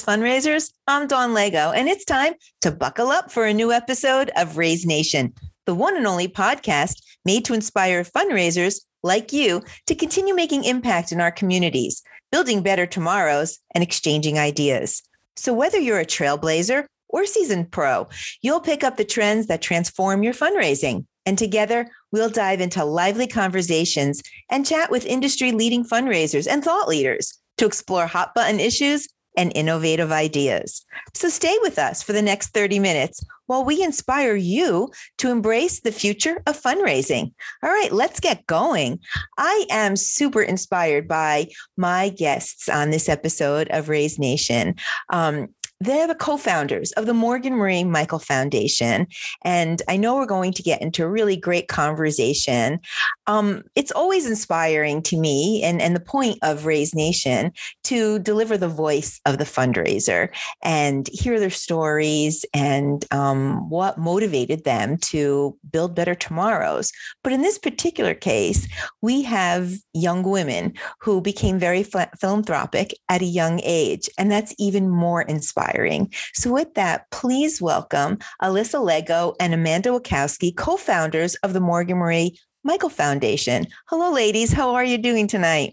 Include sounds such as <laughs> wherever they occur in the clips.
fundraisers. I'm Dawn Lego, and it's time to buckle up for a new episode of Raise Nation, the one and only podcast made to inspire fundraisers like you to continue making impact in our communities, building better tomorrows, and exchanging ideas. So, whether you're a trailblazer or seasoned pro, you'll pick up the trends that transform your fundraising. And together, we'll dive into lively conversations and chat with industry leading fundraisers and thought leaders to explore hot button issues and innovative ideas. So stay with us for the next 30 minutes while we inspire you to embrace the future of fundraising. All right, let's get going. I am super inspired by my guests on this episode of Raise Nation. Um, they're the co-founders of the Morgan Marie Michael Foundation, and I know we're going to get into a really great conversation. Um, it's always inspiring to me, and and the point of Raise Nation to deliver the voice of the fundraiser and hear their stories and um, what motivated them to build better tomorrows. But in this particular case, we have young women who became very philanthropic at a young age, and that's even more inspiring inspiring. So, with that, please welcome Alyssa Lego and Amanda Wachowski, co founders of the Morgan Marie Michael Foundation. Hello, ladies. How are you doing tonight?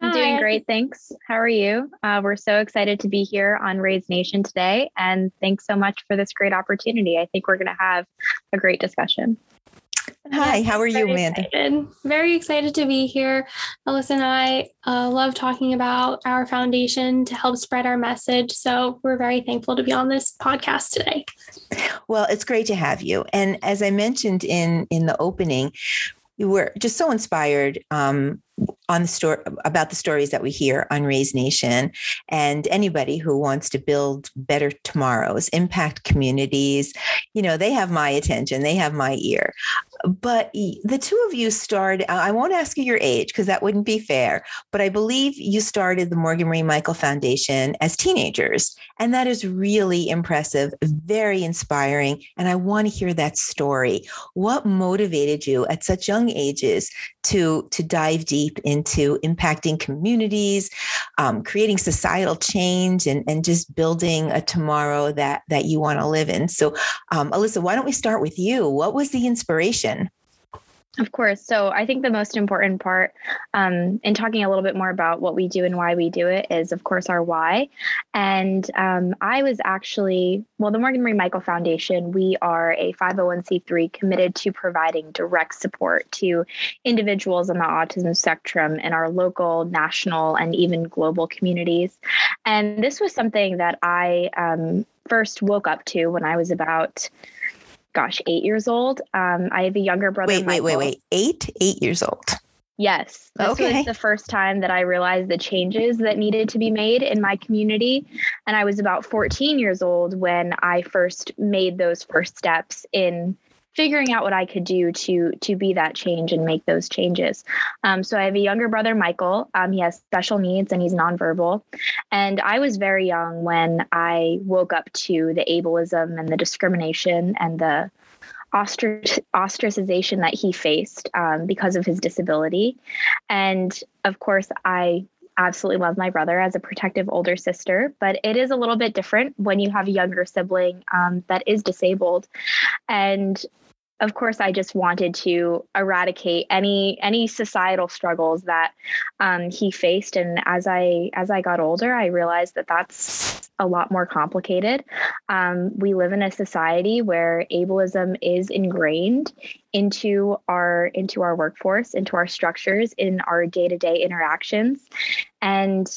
I'm doing great. Thanks. How are you? Uh, we're so excited to be here on Raise Nation today. And thanks so much for this great opportunity. I think we're going to have a great discussion. Hi, yes, how are you, Amanda? Excited. Very excited to be here. Alyssa and I uh, love talking about our foundation to help spread our message. So we're very thankful to be on this podcast today. Well, it's great to have you. And as I mentioned in in the opening, you were just so inspired um, on the story about the stories that we hear on Raise Nation, and anybody who wants to build better tomorrows, impact communities, you know, they have my attention, they have my ear. But the two of you started, I won't ask you your age because that wouldn't be fair, but I believe you started the Morgan Marie Michael Foundation as teenagers. And that is really impressive, very inspiring. And I want to hear that story. What motivated you at such young ages to, to dive deep into impacting communities, um, creating societal change, and, and just building a tomorrow that, that you want to live in? So, um, Alyssa, why don't we start with you? What was the inspiration? Of course. So I think the most important part um, in talking a little bit more about what we do and why we do it is, of course, our why. And um, I was actually, well, the Morgan Marie Michael Foundation, we are a 501c3 committed to providing direct support to individuals on the autism spectrum in our local, national, and even global communities. And this was something that I um, first woke up to when I was about gosh, eight years old. Um, I have a younger brother. Wait, wait, wait, wait. Eight, eight years old. Yes. This okay. was the first time that I realized the changes that needed to be made in my community. And I was about 14 years old when I first made those first steps in figuring out what I could do to to be that change and make those changes. Um, so I have a younger brother, Michael. Um, he has special needs and he's nonverbal. And I was very young when I woke up to the ableism and the discrimination and the ostracization that he faced um, because of his disability. And of course, I absolutely love my brother as a protective older sister, but it is a little bit different when you have a younger sibling um, that is disabled. And of course i just wanted to eradicate any any societal struggles that um, he faced. And as i as i got older i realized that that's a lot more complicated. Um, we live in a society where ableism is ingrained into our into our workforce into our structures in our day-to-day interactions. And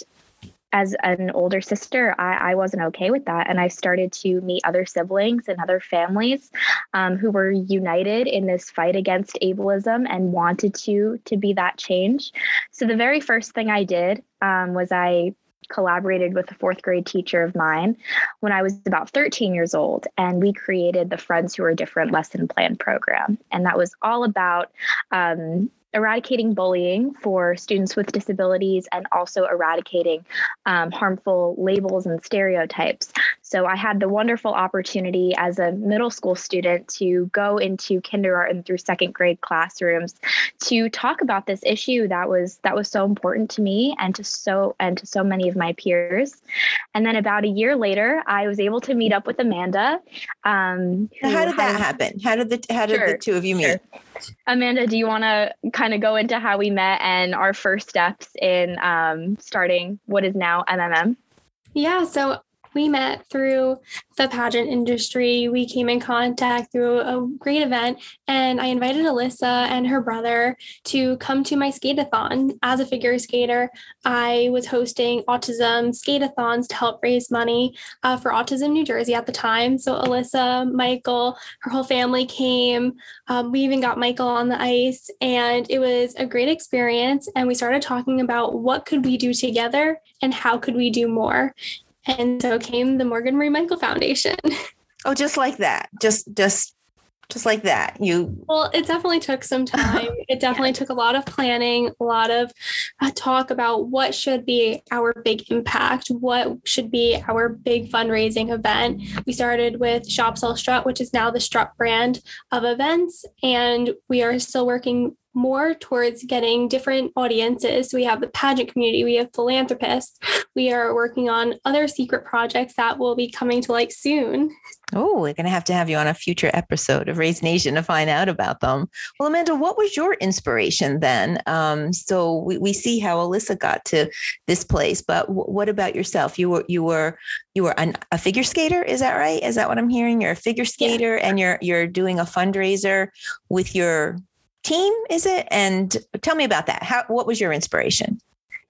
as an older sister, I, I, wasn't okay with that. And I started to meet other siblings and other families um, who were united in this fight against ableism and wanted to to be that change. So the very first thing I did um, was I collaborated with a fourth grade teacher of mine when I was about 13 years old, and we created the Friends Who Are Different lesson plan program. And that was all about um, eradicating bullying for students with disabilities and also eradicating um, harmful labels and stereotypes. So I had the wonderful opportunity as a middle school student to go into kindergarten through second grade classrooms to talk about this issue that was that was so important to me and to so and to so many of my peers. And then about a year later, I was able to meet up with Amanda. Um, how did that happen? How did the how did sure, the two of you meet? Sure. Amanda, do you want to kind of go into how we met and our first steps in um, starting what is now MMM? Yeah, so we met through the pageant industry. We came in contact through a great event, and I invited Alyssa and her brother to come to my skateathon. As a figure skater, I was hosting autism skateathons to help raise money uh, for Autism New Jersey at the time. So Alyssa, Michael, her whole family came. Um, we even got Michael on the ice, and it was a great experience. And we started talking about what could we do together and how could we do more. And so came the Morgan Marie Michael Foundation. <laughs> Oh, just like that. Just just just like that. You Well, it definitely took some <laughs> time. It definitely yeah. took a lot of planning, a lot of uh, talk about what should be our big impact, what should be our big fundraising event. We started with Shop Sell Strut, which is now the Strut brand of events, and we are still working more towards getting different audiences. We have the pageant community, we have philanthropists. We are working on other secret projects that will be coming to light soon. Oh, we're going to have to have you on a future episode of Raise Nation to find out about them. Well, Amanda, what was your inspiration then? Um, so we, we see how Alyssa got to this place, but w- what about yourself? You were you were you were an, a figure skater, is that right? Is that what I'm hearing? You're a figure skater, yeah. and you're you're doing a fundraiser with your team is it? And tell me about that. How what was your inspiration?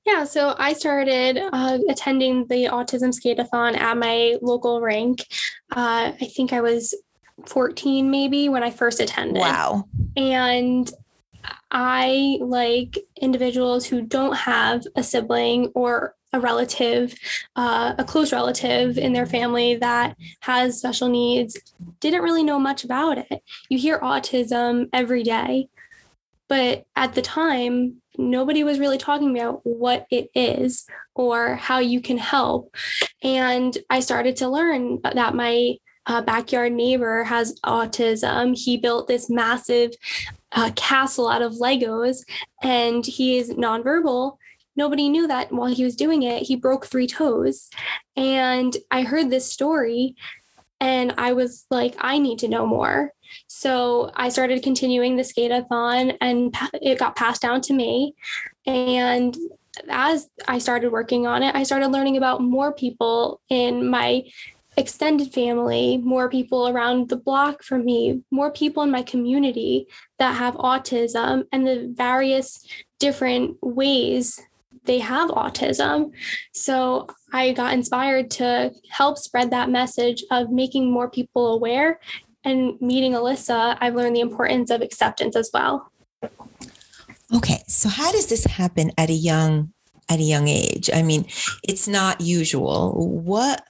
Yeah so i started uh, attending the autism skateathon at my local rink. Uh, i think i was 14 maybe when i first attended. Wow. And i like individuals who don't have a sibling or a relative, uh, a close relative in their family that has special needs, didn't really know much about it. You hear autism every day, but at the time, nobody was really talking about what it is or how you can help. And I started to learn that my uh, backyard neighbor has autism. He built this massive uh, castle out of Legos and he is nonverbal. Nobody knew that while he was doing it, he broke three toes. And I heard this story and I was like, I need to know more. So I started continuing the skateathon and it got passed down to me. And as I started working on it, I started learning about more people in my extended family, more people around the block from me, more people in my community that have autism and the various different ways they have autism. So I got inspired to help spread that message of making more people aware and meeting Alyssa, I've learned the importance of acceptance as well. Okay, so how does this happen at a young at a young age? I mean, it's not usual. What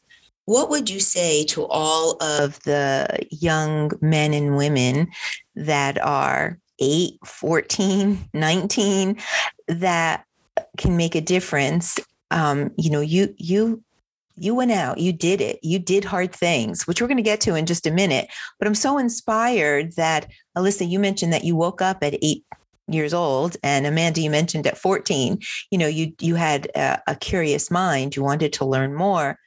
what would you say to all of the young men and women that are 8, 14, <laughs> 19 that can make a difference? Um, you know, you you you went out, you did it, you did hard things, which we're going to get to in just a minute. But I'm so inspired that, Alyssa, you mentioned that you woke up at eight years old and amanda you mentioned at 14 you know you you had a, a, curious mind you wanted to learn more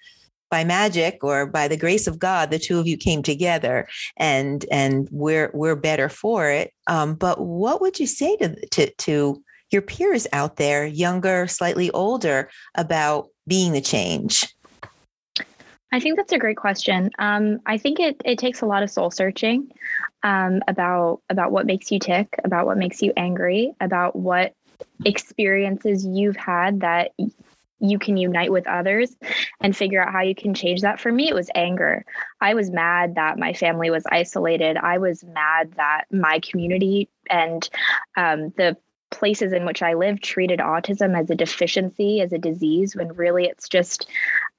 by magic or by the grace of god the two of you came together and and we're we're better for it um, but what would you say to to to your peers out there younger slightly older about being the change I think that's a great question. Um, I think it it takes a lot of soul searching um, about about what makes you tick, about what makes you angry, about what experiences you've had that you can unite with others and figure out how you can change that. For me, it was anger. I was mad that my family was isolated. I was mad that my community and um, the places in which I live treated autism as a deficiency, as a disease, when really it's just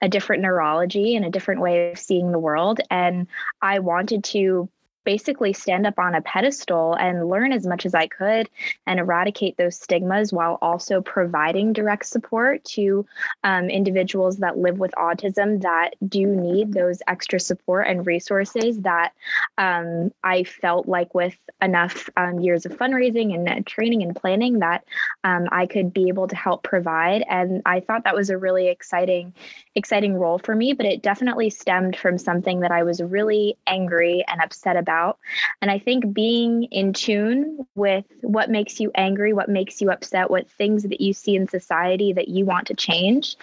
a different neurology and a different way of seeing the world. And I wanted to basically stand up on a pedestal and learn as much as I could and eradicate those stigmas while also providing direct support to um, individuals that live with autism that do need those extra support and resources that um, I felt like with enough um, years of fundraising and uh, training and planning that um, I could be able to help provide. And I thought that was a really exciting, exciting role for me, but it definitely stemmed from something that I was really angry and upset about about. And I think being in tune with what makes you angry, what makes you upset, what things that you see in society that you want to change,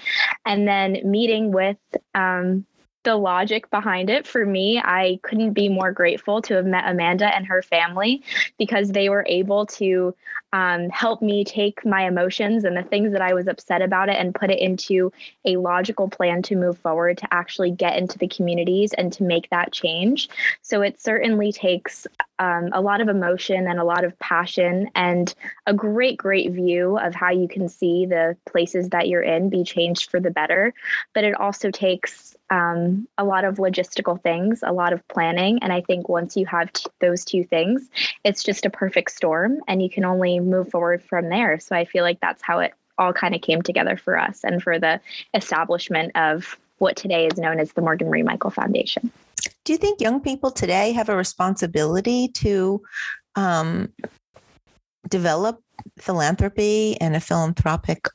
and then meeting with um, the logic behind it for me i couldn't be more grateful to have met amanda and her family because they were able to um, help me take my emotions and the things that i was upset about it and put it into a logical plan to move forward to actually get into the communities and to make that change so it certainly takes um, a lot of emotion and a lot of passion and a great great view of how you can see the places that you're in be changed for the better but it also takes um, a lot of logistical things, a lot of planning. And I think once you have t- those two things, it's just a perfect storm and you can only move forward from there. So I feel like that's how it all kind of came together for us and for the establishment of what today is known as the Morgan Marie Michael Foundation. Do you think young people today have a responsibility to um, develop philanthropy and a philanthropic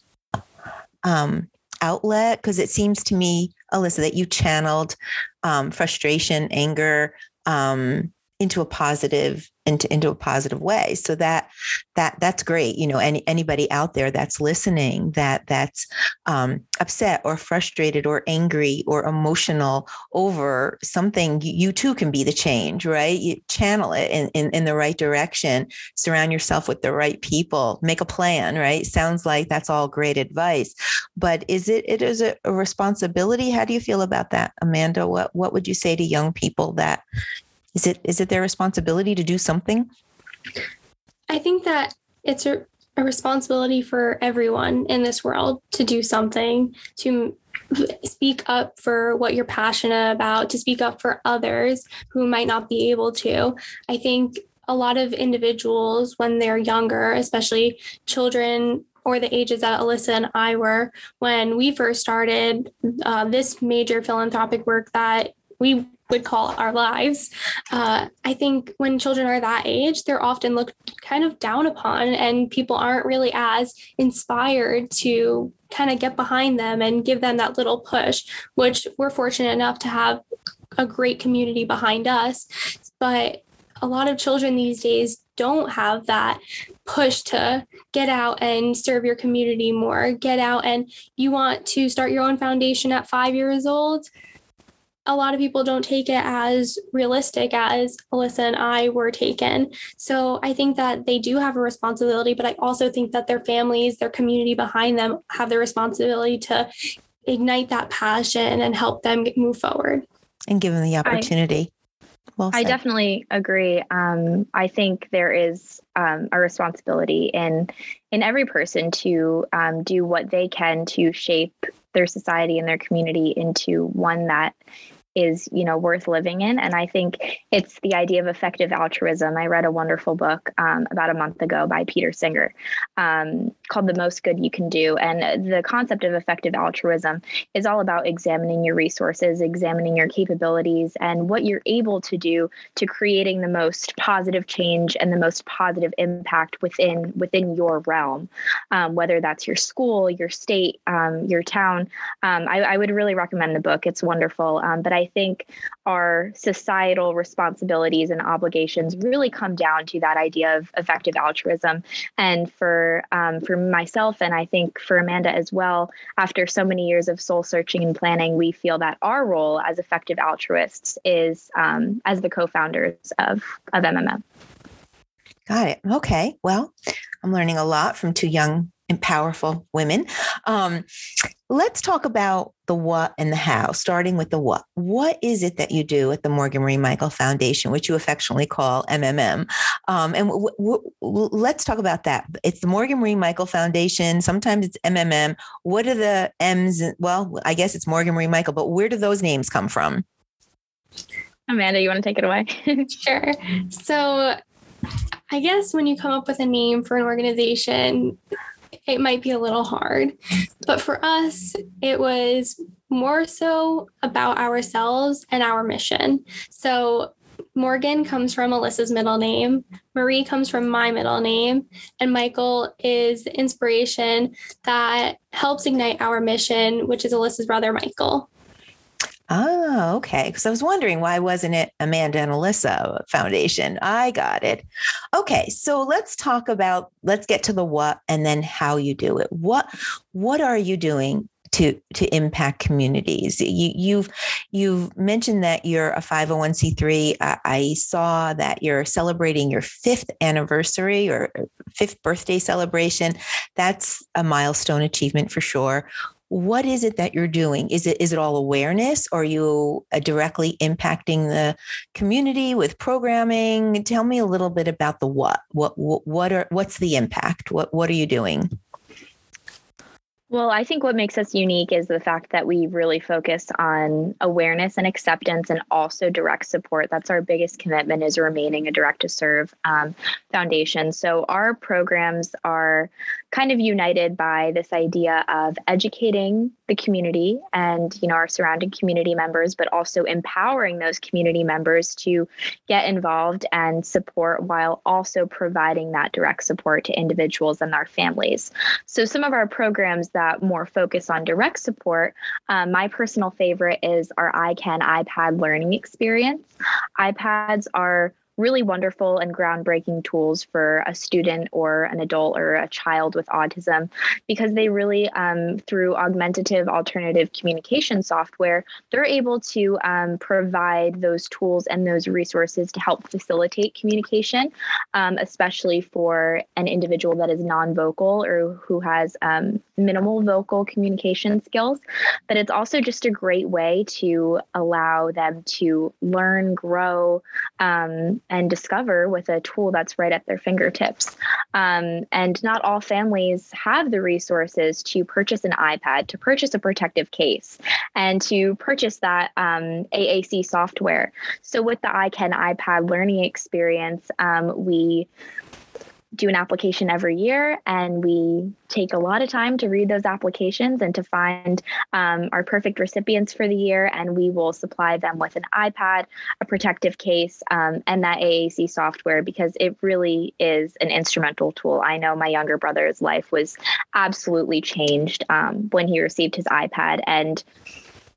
um, outlet? Because it seems to me, Alyssa, that you channeled um, frustration, anger um, into a positive into into a positive way. So that that that's great you know any anybody out there that's listening that that's um, upset or frustrated or angry or emotional over something you, too can be the change right? You channel it in, in in the right direction. Surround yourself with the right people. Make a plan right? Sounds like that's all great advice. But is it it is a responsibility? How do you feel about that? Amanda what what would you say to young people that is it is it their responsibility to do something? I think that it's a, a responsibility for everyone in this world to do something, to speak up for what you're passionate about, to speak up for others who might not be able to. I think a lot of individuals, when they're younger, especially children or the ages that Alyssa and I were when we first started uh, this major philanthropic work that we would call our lives. Uh, I think when children are that age, they're often looked kind of down upon, and people aren't really as inspired to kind of get behind them and give them that little push, which we're fortunate enough to have a great community behind us. But a lot of children these days don't have that push to get out and serve your community more, get out and you want to start your own foundation at five years old a lot of people don't take it as realistic as Alyssa and I were taken. So I think that they do have a responsibility, but I also think that their families, their community behind them have the responsibility to ignite that passion and help them get, move forward. And give them the opportunity. I, well I definitely agree. Um, I think there is um, a responsibility in in every person to um, do what they can to shape their society and their community into one that is you know worth living in. And i think it's the idea of effective altruism. I read a wonderful book um, about a month ago by peter singer um, called the most good you can do. And the concept of effective altruism is all about examining your resources examining your capabilities and what you're able to do to creating the most positive change and the most positive impact within within your realm. Um, whether that's your school your state um, your town. Um, I, I, would really recommend the book. It's wonderful. Um, but i I think our societal responsibilities and obligations really come down to that idea of effective altruism. And for um, for myself, and I think for Amanda as well, after so many years of soul searching and planning, we feel that our role as effective altruists is um, as the co-founders of of MMM. Got it. Okay. Well, I'm learning a lot from two young and powerful women. Um, let's talk about the what and the how, starting with the what. What is it that you do at the Morgan Marie Michael Foundation, which you affectionately call MMM? Um, and w- w- w- let's talk about that. It's the Morgan Marie Michael Foundation. Sometimes it's MMM. What are the M's? Well, I guess it's Morgan Marie Michael, but where do those names come from? Amanda, you want to take it away? <laughs> sure. So, I guess when you come up with a name for an organization, it might be a little hard. But for us, it was more so about ourselves and our mission. So Morgan comes from Alyssa's middle name, Marie comes from my middle name, and Michael is the inspiration that helps ignite our mission, which is Alyssa's brother, Michael. Oh, okay. Because I was wondering why wasn't it Amanda and Alyssa Foundation? I got it. Okay, so let's talk about let's get to the what and then how you do it. What what are you doing to to impact communities. You, you've you've mentioned that you're a 501c3. I, I saw that you're celebrating your fifth anniversary or uh, fifth birthday celebration. That's a milestone achievement for sure what is it that you're doing? Is it is it all awareness? Or are you uh, directly impacting the community with programming? Tell me a little bit about the what what what, what are what's the impact? What what are you doing? Well, I think what makes us unique is the fact that we really focus on awareness and acceptance and also direct support. That's our biggest commitment is remaining a direct to serve um, foundation. So our programs are kind of united by this idea of educating the community and you know our surrounding community members but also empowering those community members to get involved and support while also providing that direct support to individuals and their families. So some of our programs that more focus on direct support um, my personal favorite is our iCan ipad learning experience. ipads are really wonderful and groundbreaking tools for a student or an adult or a child with autism because they really, um, through augmentative alternative communication software, they're able to um, provide those tools and those resources to help facilitate communication, um, especially for an individual that is non vocal or who has um, minimal vocal communication skills. But it's also just a great way to allow them to learn, grow, um, and discover with a tool that's right at their fingertips. Um, and not all families have the resources to purchase an iPad, to purchase a protective case, and to purchase that um, AAC software. So, with the iCan iPad learning experience, um, we do an application every year and we take a lot of time to read those applications and to find um, our perfect recipients for the year and we will supply them with an ipad a protective case um, and that aac software because it really is an instrumental tool. I know my younger brother's life was absolutely changed um, when he received his ipad and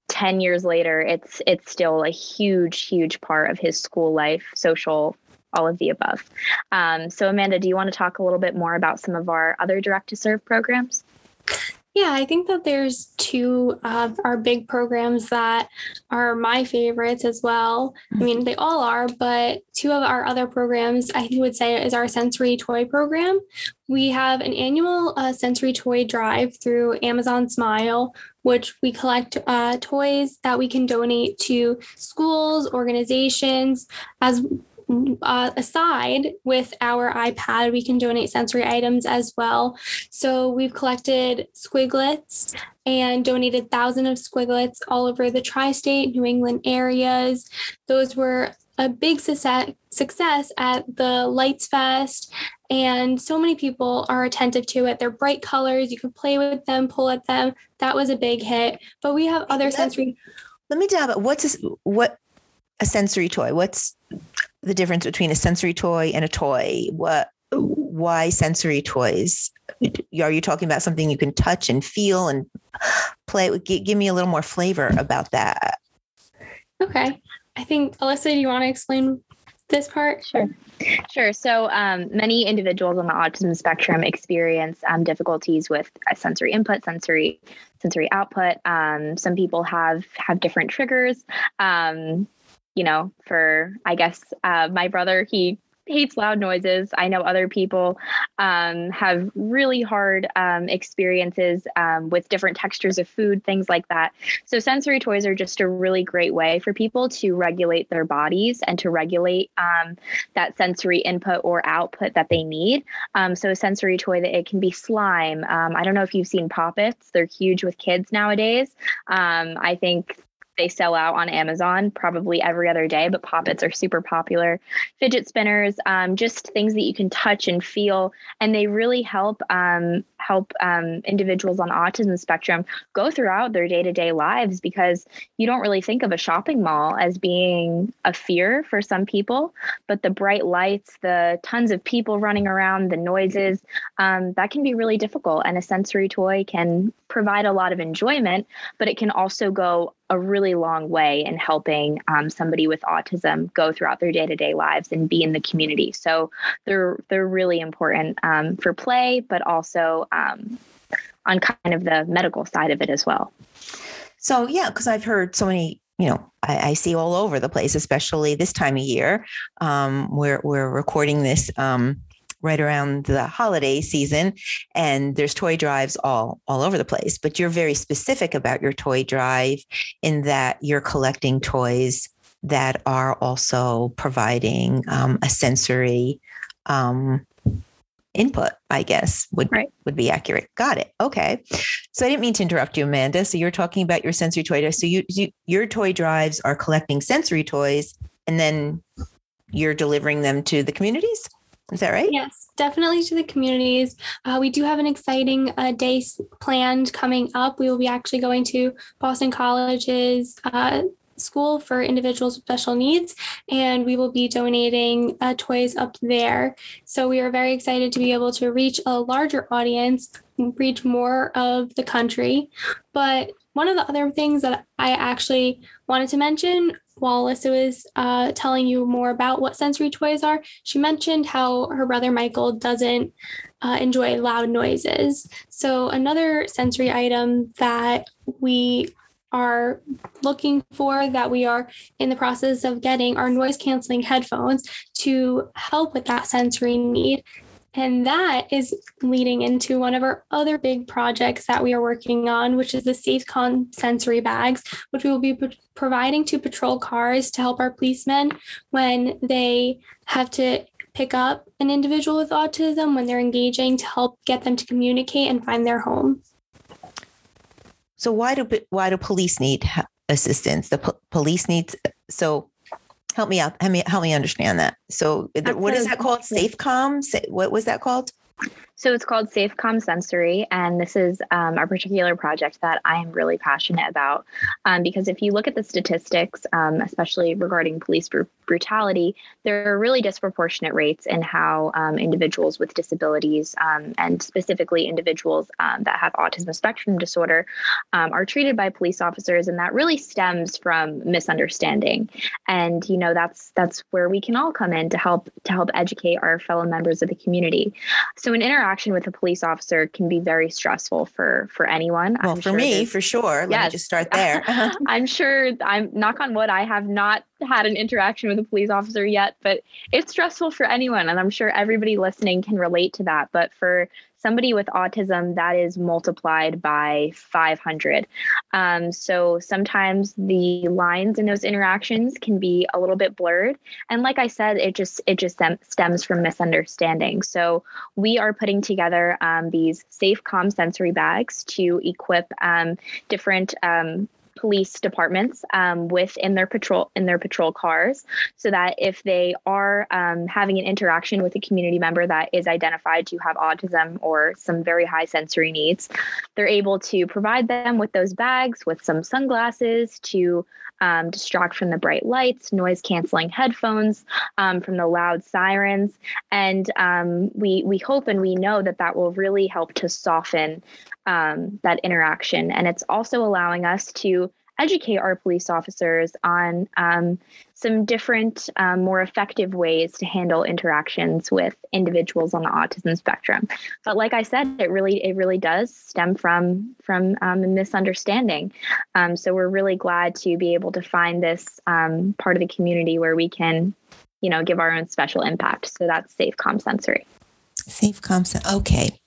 10 years later it's it's still a huge huge part of his school life social all of the above. Um, so, Amanda, do you want to talk a little bit more about some of our other direct to serve programs? Yeah, I think that there's two of our big programs that are my favorites as well. I mean, they all are, but two of our other programs I would say is our sensory toy program. We have an annual uh, sensory toy drive through Amazon Smile, which we collect uh, toys that we can donate to schools, organizations, as uh, aside with our iPad, we can donate sensory items as well. So we've collected squiglets and donated thousands of squiglets all over the tri state, New England areas. Those were a big success, success at the Lights Fest, and so many people are attentive to it. They're bright colors. You can play with them, pull at them. That was a big hit. But we have other sensory. Let me tell what's a, what a sensory toy. What's the difference between a sensory toy and a toy? What why sensory toys? Are you talking about something you can touch and feel and play? Give, give me a little more flavor about that. Okay. I think Alyssa, do you want to explain this part? Sure. Sure. So, um, many individuals on the autism spectrum experience um, difficulties with uh, sensory input, sensory sensory output. Um, some people have have different triggers. Um, you know, for I guess uh, my brother, he hates loud noises. I know other people um, have really hard um, experiences um, with different textures of food, things like that. So, sensory toys are just a really great way for people to regulate their bodies and to regulate um, that sensory input or output that they need. Um, so, a sensory toy that it can be slime. Um, I don't know if you've seen Poppets, they're huge with kids nowadays. I think they sell out on Amazon probably every other day, but poppets are super popular. Fidget spinners, um, just things that you can touch and feel, and they really help um, help um, individuals on autism spectrum go throughout their day to day lives because you don't really think of a shopping mall as being a fear for some people, but the bright lights, the tons of people running around, the noises, um, that can be really difficult. And a sensory toy can provide a lot of enjoyment, but it can also go a really long way in helping um, somebody with autism go throughout their day-to-day lives and be in the community. So they're they're really important um, for play, but also um, on kind of the medical side of it as well. So yeah, because I've heard so many you know, I, I, see all over the place, especially this time of year. Um, we're we're recording this um, right around the holiday season and there's toy drives all all over the place but you're very specific about your toy drive in that you're collecting toys that are also providing um, a sensory um, input i guess would right. would be accurate got it okay so i didn't mean to interrupt you amanda so you're talking about your sensory toy so you, you your toy drives are collecting sensory toys and then you're delivering them to the communities is that right? Yes, definitely to the communities. Uh, we do have an exciting uh, day planned coming up. We will be actually going to Boston College's uh, school for individuals with special needs, and we will be donating uh, toys up there. So we are very excited to be able to reach a larger audience, reach more of the country. But one of the other things that I actually wanted to mention while Alyssa was uh, telling you more about what sensory toys are, she mentioned how her brother Michael doesn't uh, enjoy loud noises. So, another sensory item that we are looking for that we are in the process of getting are noise canceling headphones to help with that sensory need. And that is leading into one of our other big projects that we are working on, which is the SafeCom sensory bags, which we will be pro- providing to patrol cars to help our policemen when they have to pick up an individual with autism when they're engaging to help get them to communicate and find their home. So why do why do police need assistance? The po- police needs so help me out. Help me help me understand that. So, what is that called? SafeCom. What was that called? So it's called SafeCom Sensory, and this is um, a particular project that I am really passionate about. Um, because if you look at the statistics, um, especially regarding police br- brutality, there are really disproportionate rates in how um, individuals with disabilities, um, and specifically individuals um, that have autism spectrum disorder, are treated by police officers, and that really stems from misunderstanding. And you know that's that's where we can all come in to help to help educate our fellow members of the community. So an interaction interaction with a police officer can be very stressful for for anyone. Well, I'm for sure me, for sure. Let yes. me just start there. <laughs> Uh-huh. I'm sure. I'm knock on wood. I have not had an interaction with a police officer yet, but it's stressful for anyone, and I'm sure everybody listening can relate to that. But for somebody with autism, that is multiplied by 500. Um, so sometimes the lines in those interactions can be a little bit blurred. And like I said, it just it just stems from misunderstanding. So we are putting together um, these SafeCom sensory bags to equip um, different um, police departments um, within their patrol in their patrol cars, so that if they are um, having an interaction with a community member that is identified to have autism or some very high sensory needs, they're able to provide them with those bags with some sunglasses to um, distract from the bright lights, noise canceling headphones, um, from the loud sirens, and um, we we hope and we know that that will really help to soften um, that interaction. And it's also allowing us to educate our police officers on um, some different, um, more effective ways to handle interactions with individuals on the autism spectrum. But like I said, it really it really does stem from from um, a misunderstanding. Um, so we're really glad to be able to find this um, part of the community where we can, you know, give our own special impact. So that's Safe SafeCom Sensory. Safe SafeCom. Okay.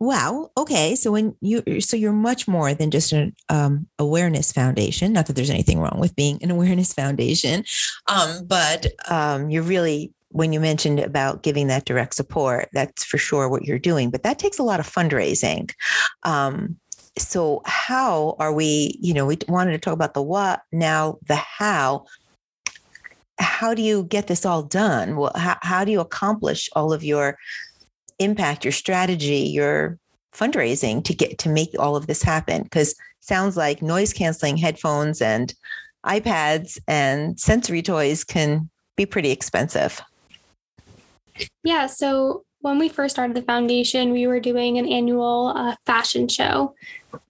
Wow. Okay. So when you so you're much more than just an um, awareness foundation. Not that there's anything wrong with being an <laughs> awareness foundation, um, but um, you're really when you mentioned about giving that direct support. That's for sure what you're doing. But that takes a lot of fundraising. Um, so how are we you know we wanted to talk about the what now the how how do you get this all done well how, how do you accomplish all of your impact your strategy your fundraising to get to make all of this happen. Because sounds like noise canceling headphones and ipads and sensory toys can be pretty expensive. Yeah so when we first started the foundation we were doing an annual uh, fashion show.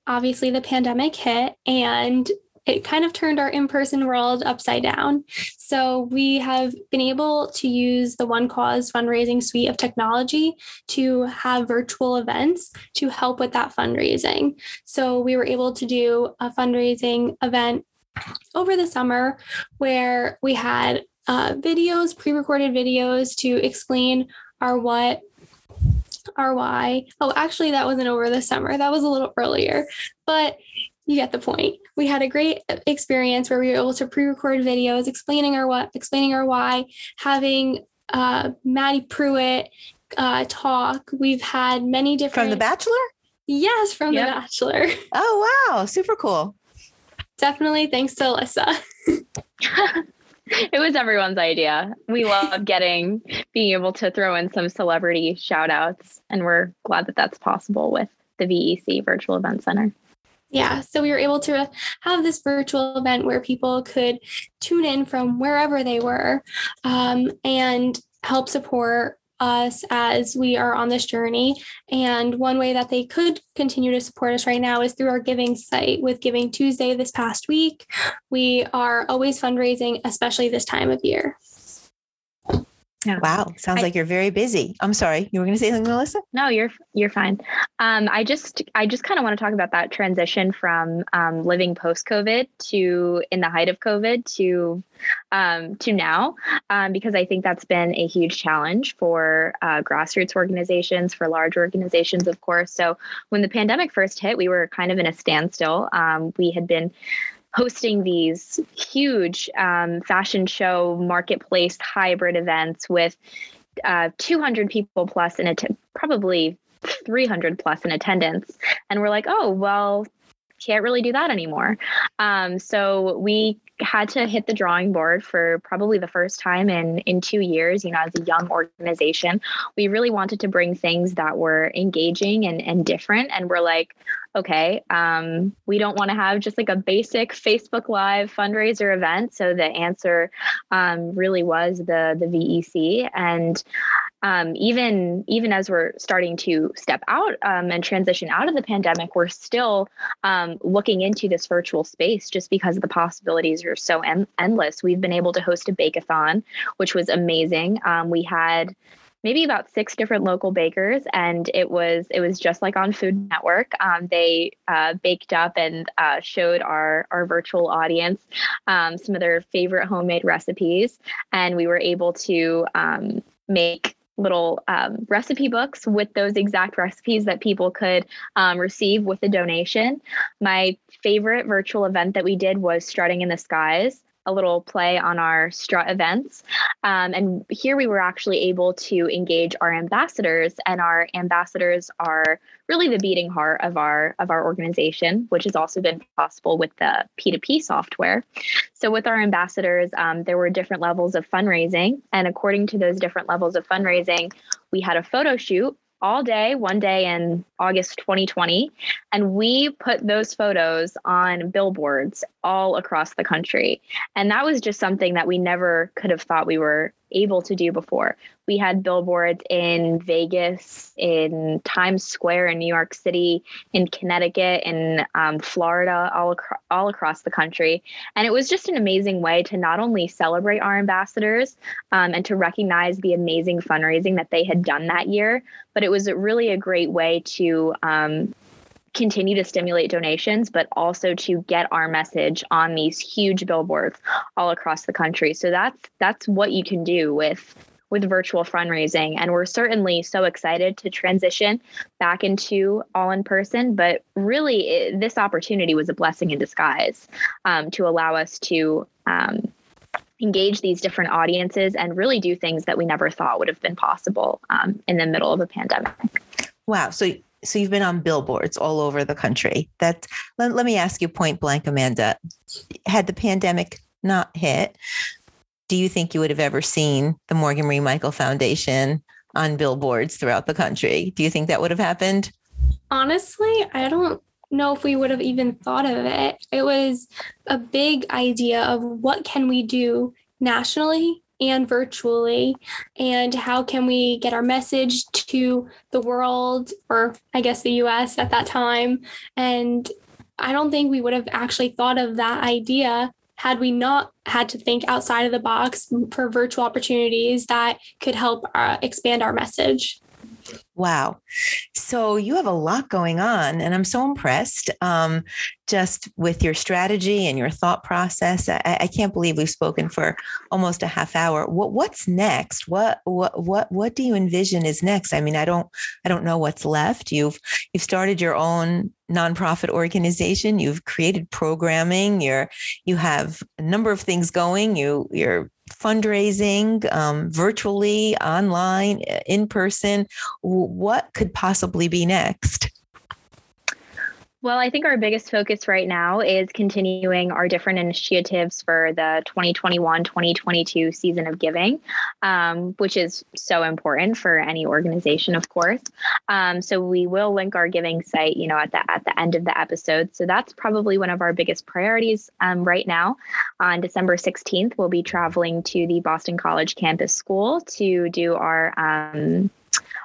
Obviously the pandemic hit and it kind of turned our in person world upside down. So we have been able to use the OneCause fundraising suite of technology to have virtual events to help with that fundraising. So we were able to do a fundraising event over the summer where we had uh, videos, pre recorded videos to explain our what our why. Oh, actually, that wasn't over the summer. That was a little earlier, but you get the point. We had a great experience where we were able to pre-record videos explaining our what, explaining our why, having uh, Madi Prewett uh, talk. We've had many different from The Bachelor. Yes, from yep. The Bachelor. <laughs> Oh wow, super cool. Definitely, thanks to Alyssa. <laughs> it was everyone's idea. We love <laughs> getting being able to throw in some celebrity shout outs, and we're glad that that's possible with the VEC Virtual Event Center. Yeah, so we were able to have this virtual event where people could tune in from wherever they were um, and help support us as we are on this journey. And one way that they could continue to support us right now is through our giving site with Giving Tuesday this past week. We are always fundraising, especially this time of year. Yeah. Wow, sounds I, like you're very busy. I'm sorry, you were going to say something, Melissa? No, you're you're fine. Um, I just I just kind of want to talk about that transition from um, living post COVID to in the height of COVID to um, to now, um, because I think that's been a huge challenge for uh, grassroots organizations, for large organizations, of course. So when the pandemic first hit, we were kind of in a standstill. Um, we had been hosting these huge um, fashion show marketplace hybrid events with uh, 200 people plus in it, probably 300 plus in attendance. And we're like, oh, well, can't really do that anymore. Um, so we had to hit the drawing board for probably the first time in in two years. You know, as a young organization, we really wanted to bring things that were engaging and and different. And we're like, okay, um, we don't want to have just like a basic Facebook Live fundraiser event. So the answer um, really was the the VEC, and um, even even as we're starting to step out um, and transition out of the pandemic, we're still um, looking into this virtual space just because the possibilities are so en- endless. We've been able to host a bakeathon, which was amazing. Um, we had maybe about six different local bakers and it was it was just like on food network um, they uh, baked up and uh, showed our our virtual audience um, some of their favorite homemade recipes and we were able to um, make little um, recipe books with those exact recipes that people could um, receive with a donation. My favorite virtual event that we did was Strutting in the Skies a little play on our strut events. Um, and here we were actually able to engage our ambassadors, and our ambassadors are really the beating heart of our of our organization, which has also been possible with the P2P software. So with our ambassadors, um, there were different levels of fundraising, and according to those different levels of fundraising, we had a photo shoot all day, one day in August 2020. And we put those photos on billboards all across the country. And that was just something that we never could have thought we were able to do before. We had billboards in Vegas, in Times Square in New York City, in Connecticut, in um, Florida, all, acro- all across the country. And it was just an amazing way to not only celebrate our ambassadors um, and to recognize the amazing fundraising that they had done that year, but it was really a great way to um, continue to stimulate donations, but also to get our message on these huge billboards all across the country. So that's that's what you can do with with virtual fundraising. And we're certainly so excited to transition back into all in person. But really, it, this opportunity was a blessing in disguise um, to allow us to. Um, engage these different audiences and really do things that we never thought would have been possible um, in the middle of a pandemic. Wow. So so you've been on billboards all over the country. That let, let me ask you point blank, Amanda. Had the pandemic not hit, do you think you would have ever seen the Morgan Marie Michael Foundation on billboards throughout the country? Do you think that would have happened? Honestly, I don't know if we would have even thought of it. It was a big idea of what can we do nationally and virtually and how can we get our message to the world or I guess the US at that time and I don't think we would have actually thought of that idea had we not had to think outside of the box for virtual opportunities that could help uh, expand our message. Wow. So you have a lot going on, and I'm so impressed um, just with your strategy and your thought process. I, I, can't believe we've spoken for almost a half hour. What what's next? What what what what do you envision is next? I mean, I don't I don't know what's left. You've you've started your own nonprofit organization. You've created programming. You're you have a number of things going. You you're fundraising um, virtually, online, in person. What could possibly be next? Well, I think our biggest focus right now is continuing our different initiatives for the 2021 2022 season of giving, um, which is so important for any organization, of course. Um, so we will link our giving site, you know, at the at the end of the episode. So that's probably one of our biggest priorities um, right now. On December 16th, we'll be traveling to the Boston College campus school to do our um,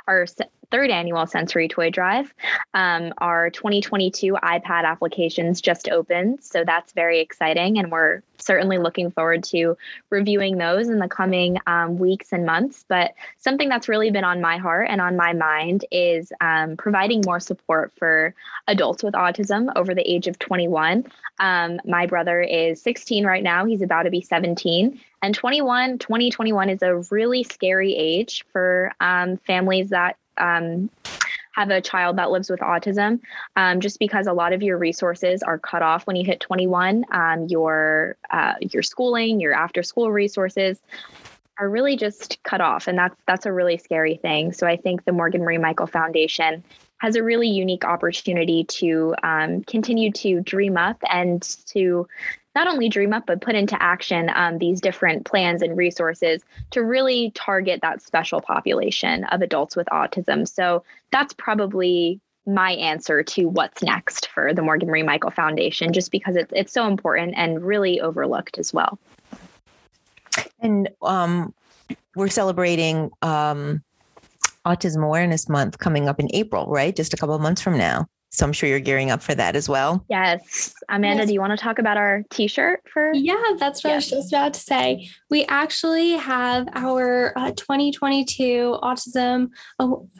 our third annual sensory toy drive. Um, our 2022 iPad applications just opened, so that's very exciting, and we're certainly looking forward to reviewing those in the coming um, weeks and months. But something that's really been on my heart and on my mind is um, providing more support for adults with autism over the age of 21. Um, my brother is 16 right now, he's about to be 17. And 21, 2021 is a really scary age for um, families that um, have a child that lives with autism, um, just because a lot of your resources are cut off when you hit 21. Um, your uh, your schooling, your after school resources are really just cut off, and that's that's a really scary thing. So I think the Morgan Marie Michael Foundation has a really unique opportunity to um, continue to dream up and to not only dream up but put into action um, these different plans and resources to really target that special population of adults with autism. So that's probably my answer to what's next for the morgan marie michael foundation just because it's, it's so important and really overlooked as well. And um, we're celebrating um, autism awareness month coming up in april right? Just a couple of months from now so I'm sure you're gearing up for that as well. Yes. Amanda, yes. do you want to talk about our t shirt for? Yeah, that's what yes. I was just about to say. We actually have our uh, 2022 Autism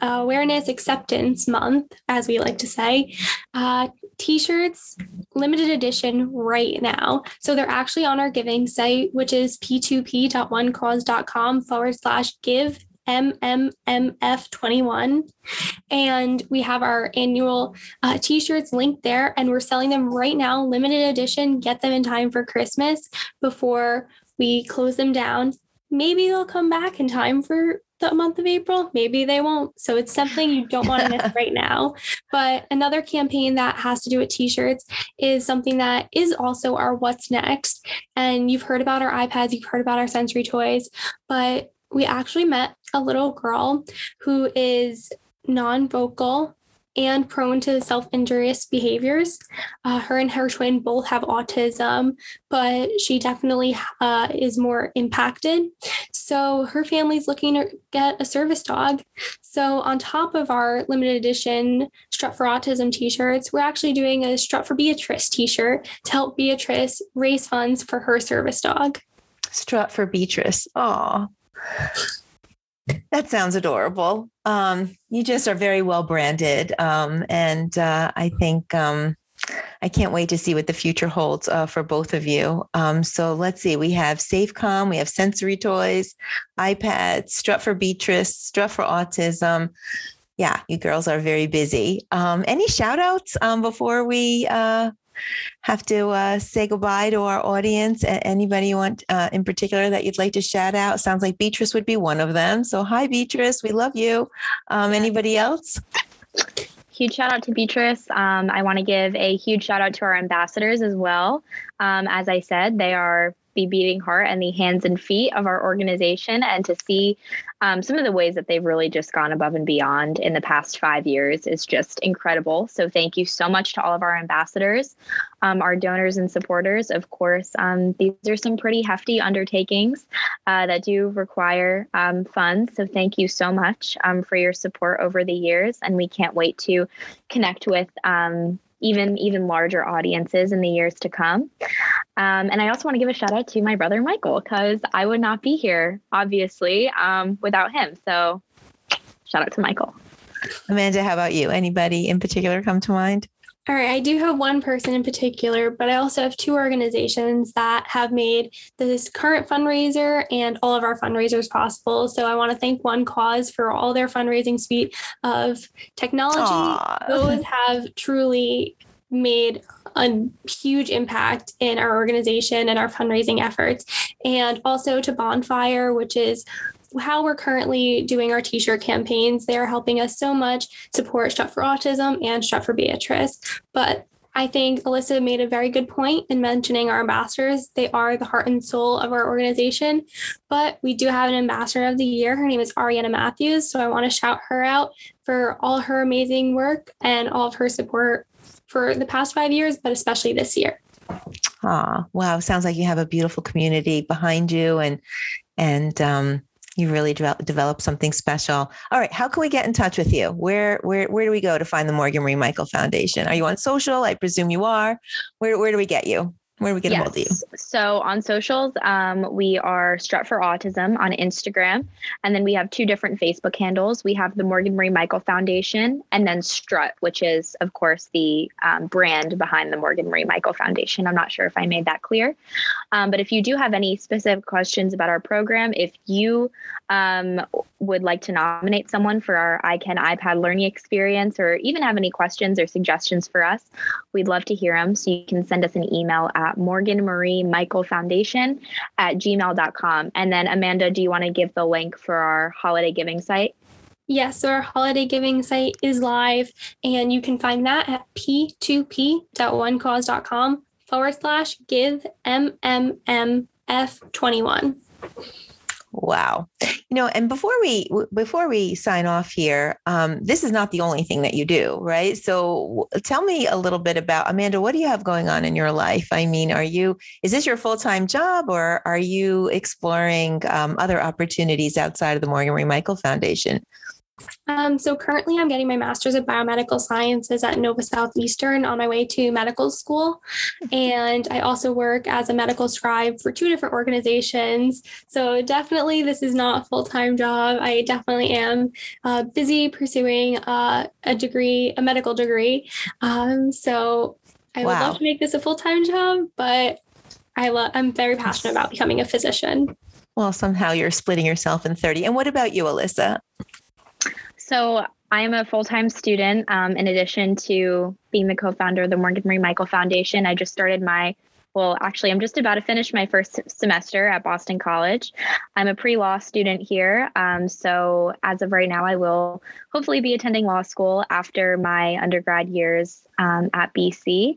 Awareness Acceptance Month, as we like to say, uh, t shirts, limited edition right now. So they're actually on our giving site, which is p2p.onecause.com forward slash give MMMF21. And we have our annual uh, t shirts linked there, and we're selling them right now, limited edition. Get them in time for Christmas before we close them down. Maybe they'll come back in time for the month of April. Maybe they won't. So it's something you don't want to miss <laughs> right now. But another campaign that has to do with t shirts is something that is also our What's Next. And you've heard about our iPads, you've heard about our sensory toys, but we actually met a little girl who is non vocal and prone to self injurious behaviors. Uh, her and her twin both have autism, but she definitely uh, is more impacted. So her family's looking to get a service dog. So, on top of our limited edition Strut for Autism t shirts, we're actually doing a Strut for Beatrice t shirt to help Beatrice raise funds for her service dog. Strut for Beatrice. Oh, that sounds adorable. Um, you just are very well branded. Um, and uh, I think um, I can't wait to see what the future holds uh, for both of you. Um, so let's see. We have SafeCom, we have sensory toys, iPads, Strut for Beatrice, Strut for Autism. Yeah, you girls are very busy. Um, any shout outs um, before we uh, have to uh, say goodbye to our audience. Anybody you want uh, in particular that you'd like to shout out? Sounds like Beatrice would be one of them. So hi, Beatrice, we love you. Um, anybody else? huge shout out to Beatrice. Um, I want to give a huge shout out to our ambassadors as well. Um, as I said, they are the beating heart and the hands and feet of our organization and to see um, some of the ways that they've really just gone above and beyond in the past five years is just incredible. So thank you so much to all of our ambassadors, um, our donors and supporters. Of course, um, these are some pretty hefty undertakings uh, that do require um, funds. So thank you so much um, for your support over the years, and we can't wait to connect with um, even even larger audiences in the years to come. Um, and I also want to give a shout out to my brother Michael because I would not be here, obviously, um, without him. So shout out to Michael. Amanda, how about you? Anybody in particular come to mind? All right, I do have one person in particular, but I also have two organizations that have made this current fundraiser and all of our fundraisers possible. So I want to thank OneCause for all their fundraising suite of technology. Aww. Those have truly made a huge impact in our organization and our fundraising efforts. And also to Bonfire, which is how we're currently doing our t-shirt campaigns. They are helping us so much support Strut for Autism and Strut for Beatrice. But I think Alyssa made a very good point in mentioning our ambassadors. They are the heart and soul of our organization, but we do have an ambassador of the year. Her name is Ariana Matthews. So I want to shout her out for all her amazing work and all of her support for the past five years, but especially this year. Ah, wow. Sounds like you have a beautiful community behind you and and um, you really de- develop something special. All right, how can we get in touch with you? Where where where do we go to find the Morgan Marie Michael Foundation? Are you on social? I presume you are. Where where do we get you? Where we get yes. a hold of you? So on socials, um, we are Strut for Autism on Instagram. And then we have two different Facebook handles. We have the Morgan Marie Michael Foundation and then Strut, which is, of course, the um, brand behind the Morgan Marie Michael Foundation. I'm not sure if I made that clear. Um, but if you do have any specific questions about our program, if you um, would like to nominate someone for our iCan iPad learning experience or even have any questions or suggestions for us, we'd love to hear them. So you can send us an email at Morgan Marie Michael Foundation at gmail.com. And then, Amanda, do you want to give the link for our holiday giving site? Yes, so our holiday giving site is live, and you can find that at p2p.onecause.com forward slash give MMMF21. Wow. You know, and before we before we sign off here, um, this is not the only thing that you do, right? So tell me a little bit about Amanda. What do you have going on in your life? I mean, are you is this your full time job, or are you exploring um, other opportunities outside of the Morgan Marie Michael Foundation? Um, so currently, I'm getting my master's of biomedical sciences at Nova Southeastern on my way to medical school, <laughs> and I also work as a medical scribe for two different organizations. So definitely, this is not a full time job. I definitely am uh, busy pursuing uh, a degree, a medical degree. Um, so I wow. would love to make this a full time job, but I love. I'm very passionate about becoming a physician. Well, somehow you're splitting yourself in 30. And what about you, Alyssa? So I am a full time student. Um, in addition to being the co founder of the Morgan Marie Michael Foundation, I just started my well, actually, I'm just about to finish my first semester at Boston College. I'm a pre law student here. Um, so, as of right now, I will hopefully be attending law school after my undergrad years um, at BC.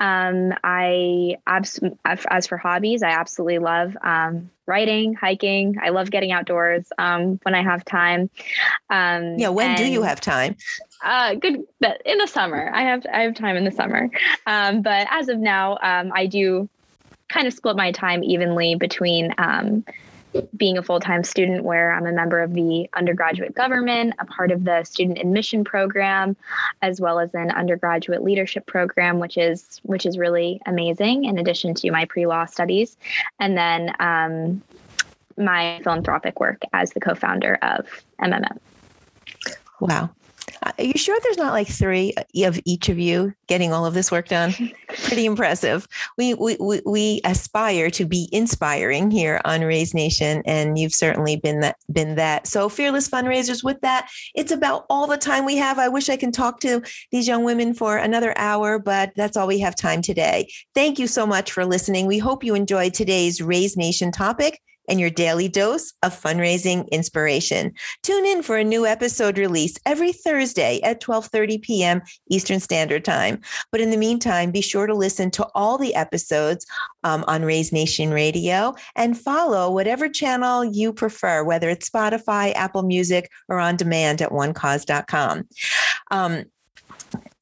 Um, I, abs- as for hobbies, I absolutely love um, writing, hiking. I love getting outdoors um, when I have time. Um, yeah, when and, do you have time? Uh, good, but in the summer, I have I have time in the summer. Um, but as of now, um, I do kind of split my time evenly between um, being a full time student, where I'm a member of the undergraduate government, a part of the student admission program, as well as an undergraduate leadership program, which is which is really amazing. In addition to my pre law studies, and then um, my philanthropic work as the co founder of MMM. Wow. Uh, are you sure there's not like three uh, of each of you getting all of this work done? <laughs> Pretty impressive. We, we we we aspire to be inspiring here on Raise Nation, and you've certainly been that been that. So fearless fundraisers. With that, it's about all the time we have. I wish I can talk to these young women for another hour, but that's all we have time today. Thank you so much for listening. We hope you enjoyed today's Raise Nation topic and your daily dose of fundraising inspiration. Tune in for a new episode release every Thursday at 12:30 p.m. Eastern Standard Time. But in the meantime, be sure to listen to all the episodes um, on Raise Nation Radio and follow whatever channel you prefer, whether it's Spotify, Apple Music, or on demand at onecause.com. Um,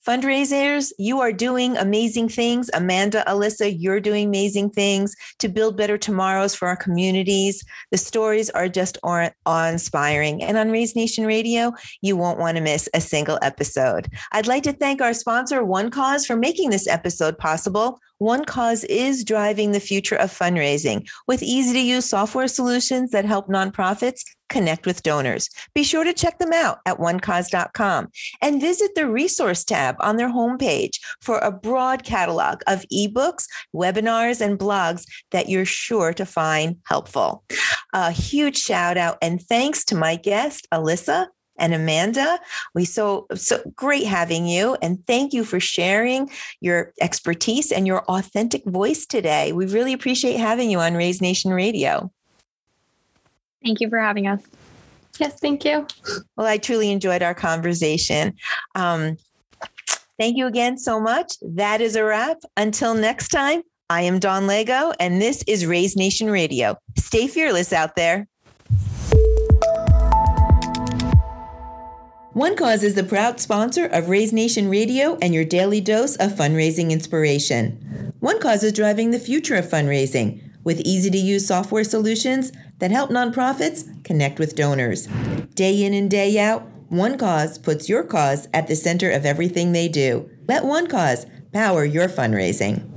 Fundraisers, you are doing amazing things. Amanda, Alyssa, you're doing amazing things to build better tomorrows for our communities. The stories are just awe inspiring. And on Raise Nation Radio, you won't want to miss a single episode. I'd like to thank our sponsor, OneCause, for making this episode possible. OneCause is driving the future of fundraising with easy to use software solutions that help nonprofits connect with donors. Be sure to check them out at onecause.com and visit the resource tab on their homepage for a broad catalog of ebooks, webinars, and blogs that you're sure to find helpful. A huge shout out and thanks to my guest, Alyssa and Amanda. We so so great having you and thank you for sharing your expertise and your authentic voice today. We really appreciate having you on Raise Nation Radio. Thank you for having us. Yes, thank you. Well, I truly enjoyed our conversation. Um, thank you again so much. That is a wrap. Until next time, I am Don Lego, and this is Raise Nation Radio. Stay fearless out there. OneCause is the proud sponsor of Raise Nation Radio and your daily dose of fundraising inspiration. OneCause is driving the future of fundraising with easy to use software solutions that help nonprofits connect with donors. Day in and day out, OneCause puts your cause at the center of everything they do. Let OneCause power your fundraising.